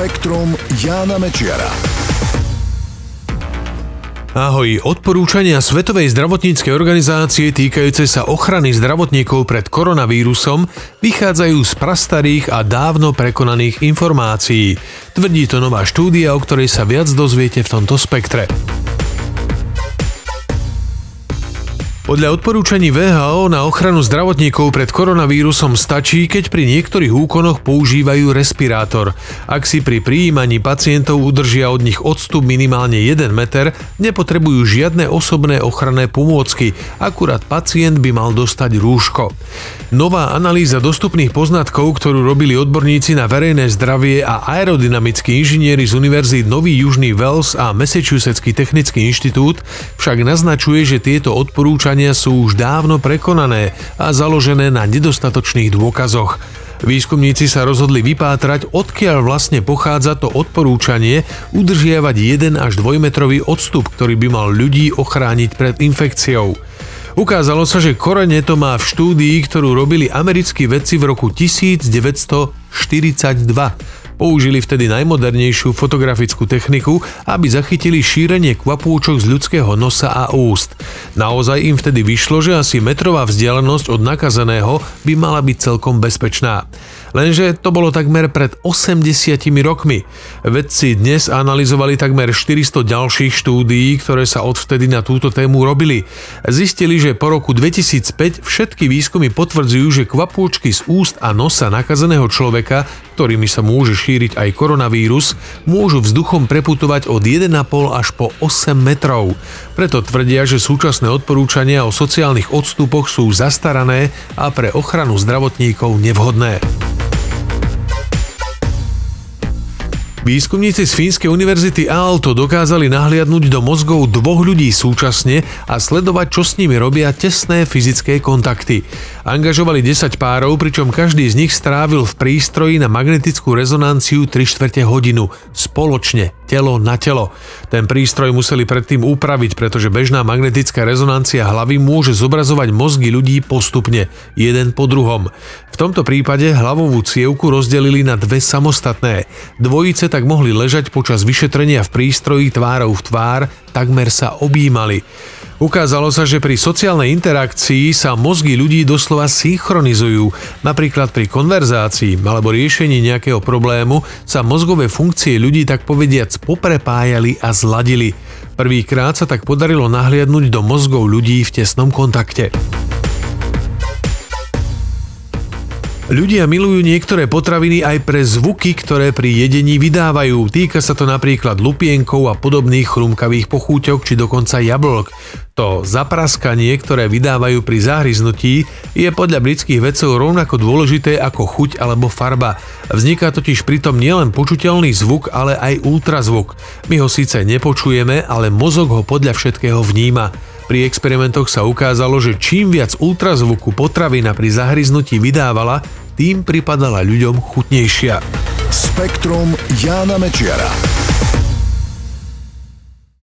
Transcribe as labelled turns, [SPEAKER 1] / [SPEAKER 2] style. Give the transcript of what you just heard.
[SPEAKER 1] Spektrum Jána Mečiara.
[SPEAKER 2] Ahoj, odporúčania Svetovej zdravotníckej organizácie týkajúce sa ochrany zdravotníkov pred koronavírusom vychádzajú z prastarých a dávno prekonaných informácií. Tvrdí to nová štúdia, o ktorej sa viac dozviete v tomto spektre. Podľa odporúčaní VHO na ochranu zdravotníkov pred koronavírusom stačí, keď pri niektorých úkonoch používajú respirátor. Ak si pri prijímaní pacientov udržia od nich odstup minimálne 1 meter, nepotrebujú žiadne osobné ochranné pomôcky, akurát pacient by mal dostať rúško. Nová analýza dostupných poznatkov, ktorú robili odborníci na verejné zdravie a aerodynamickí inžinieri z Univerzít Nový Južný Wales a Massachusettský technický inštitút však naznačuje, že tieto odporúčania tvrdenia sú už dávno prekonané a založené na nedostatočných dôkazoch. Výskumníci sa rozhodli vypátrať, odkiaľ vlastne pochádza to odporúčanie udržiavať 1 až 2 metrový odstup, ktorý by mal ľudí ochrániť pred infekciou. Ukázalo sa, že korene to má v štúdii, ktorú robili americkí vedci v roku 1942. Použili vtedy najmodernejšiu fotografickú techniku, aby zachytili šírenie kvapúčok z ľudského nosa a úst. Naozaj im vtedy vyšlo, že asi metrová vzdialenosť od nakazeného by mala byť celkom bezpečná. Lenže to bolo takmer pred 80 rokmi. Vedci dnes analyzovali takmer 400 ďalších štúdií, ktoré sa odvtedy na túto tému robili. Zistili, že po roku 2005 všetky výskumy potvrdzujú, že kvapôčky z úst a nosa nakazeného človeka, ktorými sa môže šíriť aj koronavírus, môžu vzduchom preputovať od 1,5 až po 8 metrov. Preto tvrdia, že súčasné odporúčania o sociálnych odstupoch sú zastarané a pre ochranu zdravotníkov nevhodné. Výskumníci z Fínskej univerzity Aalto dokázali nahliadnúť do mozgov dvoch ľudí súčasne a sledovať, čo s nimi robia tesné fyzické kontakty. Angažovali 10 párov, pričom každý z nich strávil v prístroji na magnetickú rezonanciu 3 čtvrte hodinu. Spoločne, telo na telo. Ten prístroj museli predtým upraviť, pretože bežná magnetická rezonancia hlavy môže zobrazovať mozgy ľudí postupne, jeden po druhom. V tomto prípade hlavovú cievku rozdelili na dve samostatné. Dvojice tak mohli ležať počas vyšetrenia v prístroji tvárov v tvár, takmer sa objímali. Ukázalo sa, že pri sociálnej interakcii sa mozgy ľudí doslova synchronizujú. Napríklad pri konverzácii alebo riešení nejakého problému sa mozgové funkcie ľudí tak povediac poprepájali a zladili. Prvýkrát sa tak podarilo nahliadnúť do mozgov ľudí v tesnom kontakte. Ľudia milujú niektoré potraviny aj pre zvuky, ktoré pri jedení vydávajú. Týka sa to napríklad lupienkov a podobných chrumkavých pochúťok či dokonca jablok. To zapraskanie, ktoré vydávajú pri zahryznutí, je podľa britských vedcov rovnako dôležité ako chuť alebo farba. Vzniká totiž pritom nielen počuteľný zvuk, ale aj ultrazvuk. My ho síce nepočujeme, ale mozog ho podľa všetkého vníma. Pri experimentoch sa ukázalo, že čím viac ultrazvuku potravina pri zahryznutí vydávala, tým pripadala ľuďom chutnejšia.
[SPEAKER 1] Spektrum Jána Mečiara.